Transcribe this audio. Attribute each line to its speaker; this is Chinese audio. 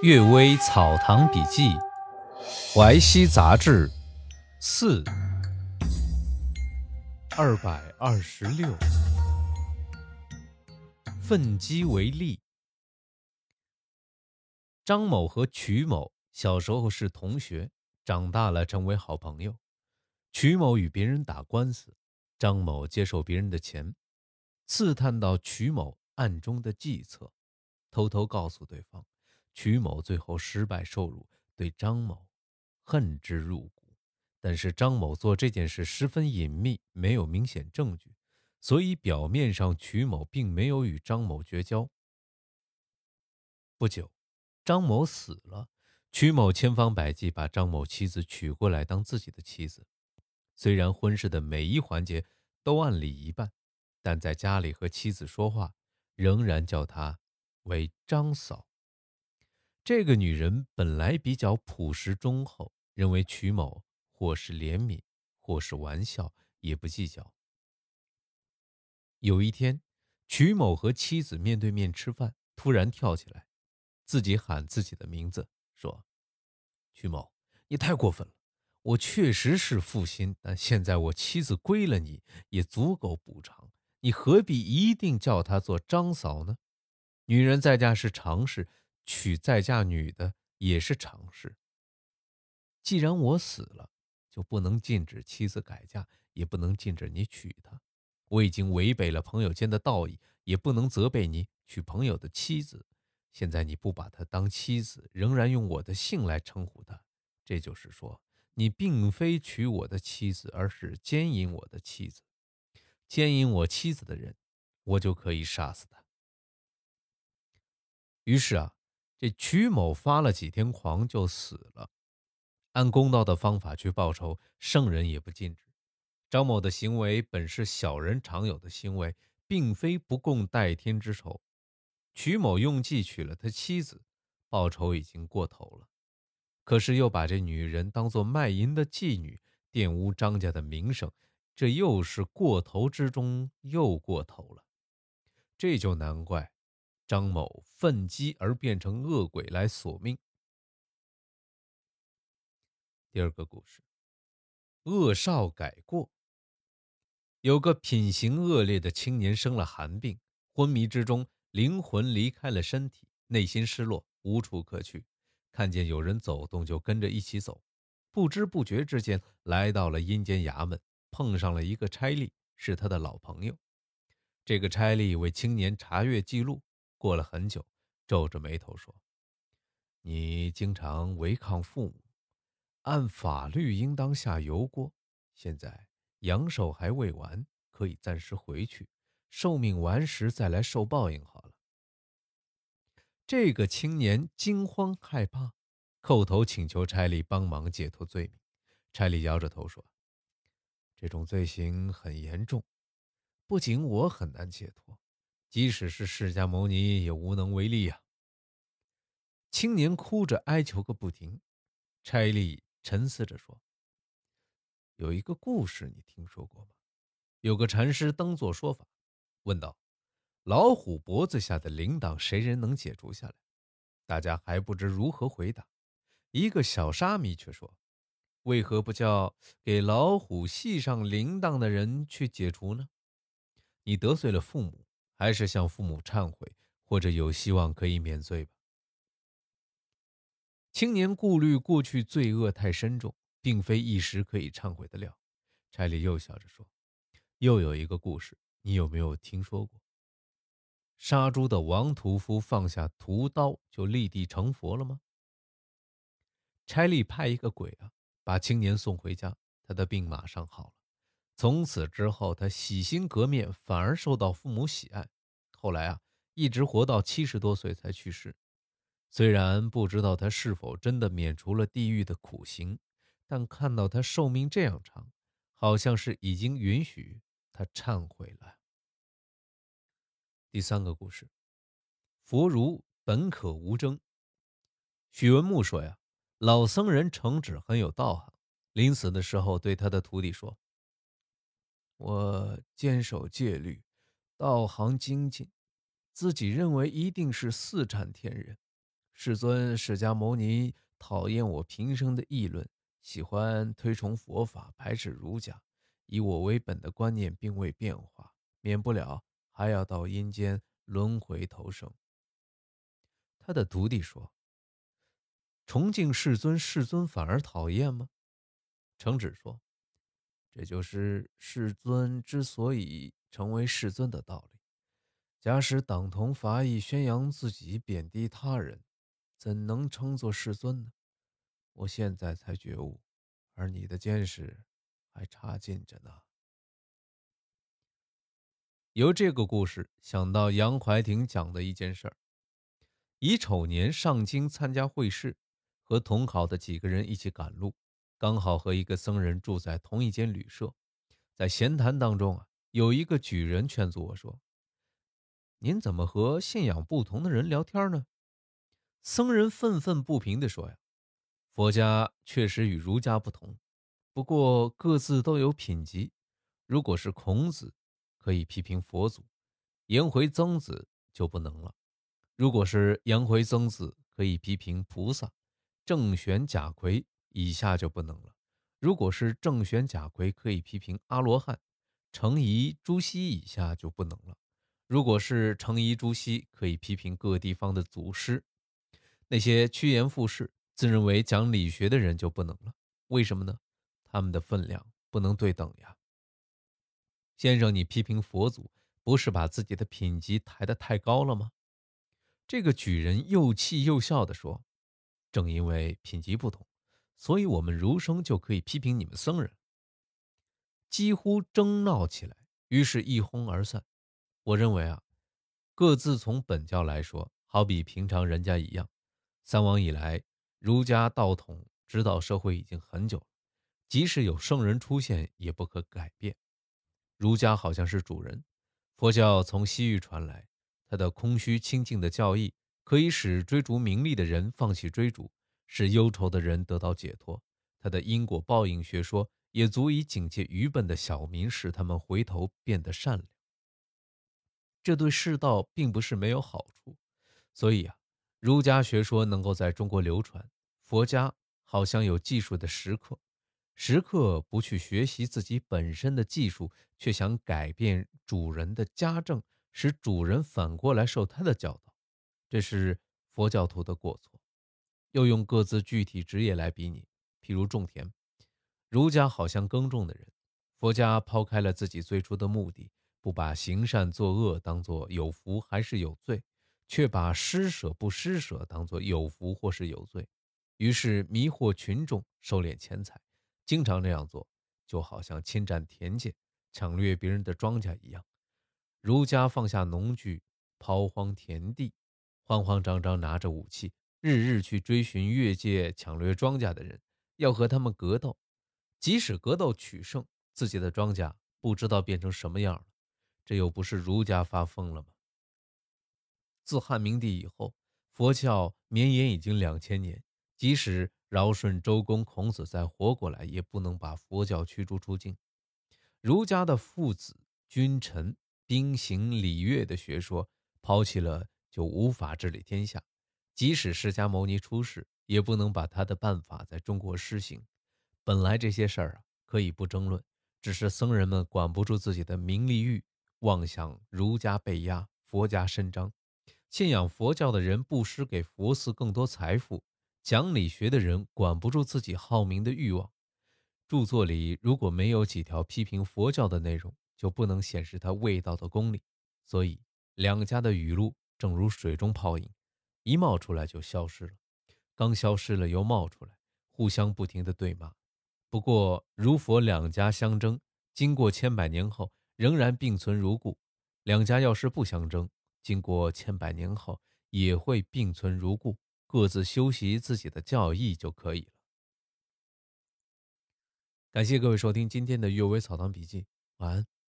Speaker 1: 《岳微草堂笔记》淮西杂志四二百二十六，奋鸡为例。张某和曲某小时候是同学，长大了成为好朋友。曲某与别人打官司，张某接受别人的钱，刺探到曲某暗中的计策，偷偷告诉对方。曲某最后失败受辱，对张某恨之入骨。但是张某做这件事十分隐秘，没有明显证据，所以表面上曲某并没有与张某绝交。不久，张某死了，曲某千方百计把张某妻子娶过来当自己的妻子。虽然婚事的每一环节都按礼一办，但在家里和妻子说话，仍然叫她为张嫂。这个女人本来比较朴实忠厚，认为曲某或是怜悯，或是玩笑，也不计较。有一天，曲某和妻子面对面吃饭，突然跳起来，自己喊自己的名字，说：“曲某，你太过分了！我确实是负心，但现在我妻子归了你，也足够补偿。你何必一定叫她做张嫂呢？女人在家是常事。”娶再嫁女的也是常事。既然我死了，就不能禁止妻子改嫁，也不能禁止你娶她。我已经违背了朋友间的道义，也不能责备你娶朋友的妻子。现在你不把她当妻子，仍然用我的姓来称呼她，这就是说，你并非娶我的妻子，而是奸淫我的妻子。奸淫我妻子的人，我就可以杀死他。于是啊。这曲某发了几天狂就死了，按公道的方法去报仇，圣人也不禁止。张某的行为本是小人常有的行为，并非不共戴天之仇。曲某用计娶了他妻子，报仇已经过头了，可是又把这女人当做卖淫的妓女，玷污张家的名声，这又是过头之中又过头了。这就难怪。张某愤激而变成恶鬼来索命。第二个故事，恶少改过。有个品行恶劣的青年生了寒病，昏迷之中，灵魂离开了身体，内心失落，无处可去。看见有人走动，就跟着一起走，不知不觉之间来到了阴间衙门，碰上了一个差吏，是他的老朋友。这个差吏为青年查阅记录。过了很久，皱着眉头说：“你经常违抗父母，按法律应当下油锅。现在阳寿还未完，可以暂时回去，寿命完时再来受报应好了。”这个青年惊慌害怕，叩头请求差吏帮忙解脱罪名。差吏摇着头说：“这种罪行很严重，不仅我很难解脱。”即使是释迦牟尼也无能为力呀！青年哭着哀求个不停。差吏沉思着说：“有一个故事，你听说过吗？有个禅师登座说法，问道：‘老虎脖子下的铃铛，谁人能解除下来？’大家还不知如何回答。一个小沙弥却说：‘为何不叫给老虎系上铃铛的人去解除呢？你得罪了父母。’”还是向父母忏悔，或者有希望可以免罪吧。青年顾虑过去罪恶太深重，并非一时可以忏悔得了。差吏又笑着说：“又有一个故事，你有没有听说过？杀猪的王屠夫放下屠刀就立地成佛了吗？”差吏派一个鬼啊，把青年送回家，他的病马上好了。从此之后，他洗心革面，反而受到父母喜爱。后来啊，一直活到七十多岁才去世。虽然不知道他是否真的免除了地狱的苦刑，但看到他寿命这样长，好像是已经允许他忏悔了。第三个故事，佛儒本可无争。许文木说呀，老僧人程止很有道行，临死的时候对他的徒弟说。我坚守戒律，道行精进，自己认为一定是四禅天人，世尊释迦牟尼讨厌我平生的议论，喜欢推崇佛法，排斥儒家，以我为本的观念并未变化，免不了还要到阴间轮回投生。他的徒弟说：“崇敬世尊，世尊反而讨厌吗？”程子说：“这就是世尊之所以成为世尊的道理。假使党同伐异，宣扬自己，贬低他人，怎能称作世尊呢？我现在才觉悟，而你的见识还差劲着呢。”由这个故事想到杨怀廷讲的一件事儿：乙丑年上京参加会试，和同考的几个人一起赶路。刚好和一个僧人住在同一间旅社，在闲谈当中啊，有一个举人劝阻我说：“您怎么和信仰不同的人聊天呢？”僧人愤愤不平地说：“呀，佛家确实与儒家不同，不过各自都有品级。如果是孔子，可以批评佛祖；颜回、曾子就不能了。如果是颜回、曾子，可以批评菩萨；郑玄、贾逵。”以下就不能了。如果是正玄、贾逵，可以批评阿罗汉；程颐、朱熹以下就不能了。如果是程颐、朱熹，可以批评各地方的祖师。那些趋炎附势、自认为讲理学的人就不能了。为什么呢？他们的分量不能对等呀。先生，你批评佛祖，不是把自己的品级抬得太高了吗？这个举人又气又笑地说：“正因为品级不同。”所以，我们儒生就可以批评你们僧人，几乎争闹起来，于是一哄而散。我认为啊，各自从本教来说，好比平常人家一样。三王以来，儒家道统指导社会已经很久了，即使有圣人出现，也不可改变。儒家好像是主人，佛教从西域传来，它的空虚清净的教义，可以使追逐名利的人放弃追逐。使忧愁的人得到解脱，他的因果报应学说也足以警戒愚笨的小民，使他们回头变得善良。这对世道并不是没有好处，所以啊，儒家学说能够在中国流传，佛家好像有技术的时刻，时刻不去学习自己本身的技术，却想改变主人的家政，使主人反过来受他的教导，这是佛教徒的过错。又用各自具体职业来比拟，譬如种田，儒家好像耕种的人，佛家抛开了自己最初的目的，不把行善作恶当作有福还是有罪，却把施舍不施舍当作有福或是有罪，于是迷惑群众，收敛钱财，经常这样做，就好像侵占田界，抢掠别人的庄稼一样。儒家放下农具，抛荒田地，慌慌张张拿着武器。日日去追寻越界抢掠庄稼的人，要和他们格斗，即使格斗取胜，自己的庄稼不知道变成什么样了，这又不是儒家发疯了吗？自汉明帝以后，佛教绵延已经两千年，即使尧舜周公孔子再活过来，也不能把佛教驱逐出境。儒家的父子、君臣、兵刑、礼乐的学说抛弃了，就无法治理天下。即使释迦牟尼出世，也不能把他的办法在中国施行。本来这些事儿啊，可以不争论，只是僧人们管不住自己的名利欲，妄想儒家被压，佛家伸张。信仰佛教的人布施给佛寺更多财富，讲理学的人管不住自己好名的欲望。著作里如果没有几条批评佛教的内容，就不能显示他味道的功力。所以两家的语录正如水中泡影。一冒出来就消失了，刚消失了又冒出来，互相不停的对骂。不过如佛两家相争，经过千百年后仍然并存如故；两家要是不相争，经过千百年后也会并存如故，各自修习自己的教义就可以了。感谢各位收听今天的《阅微草堂笔记》，晚安。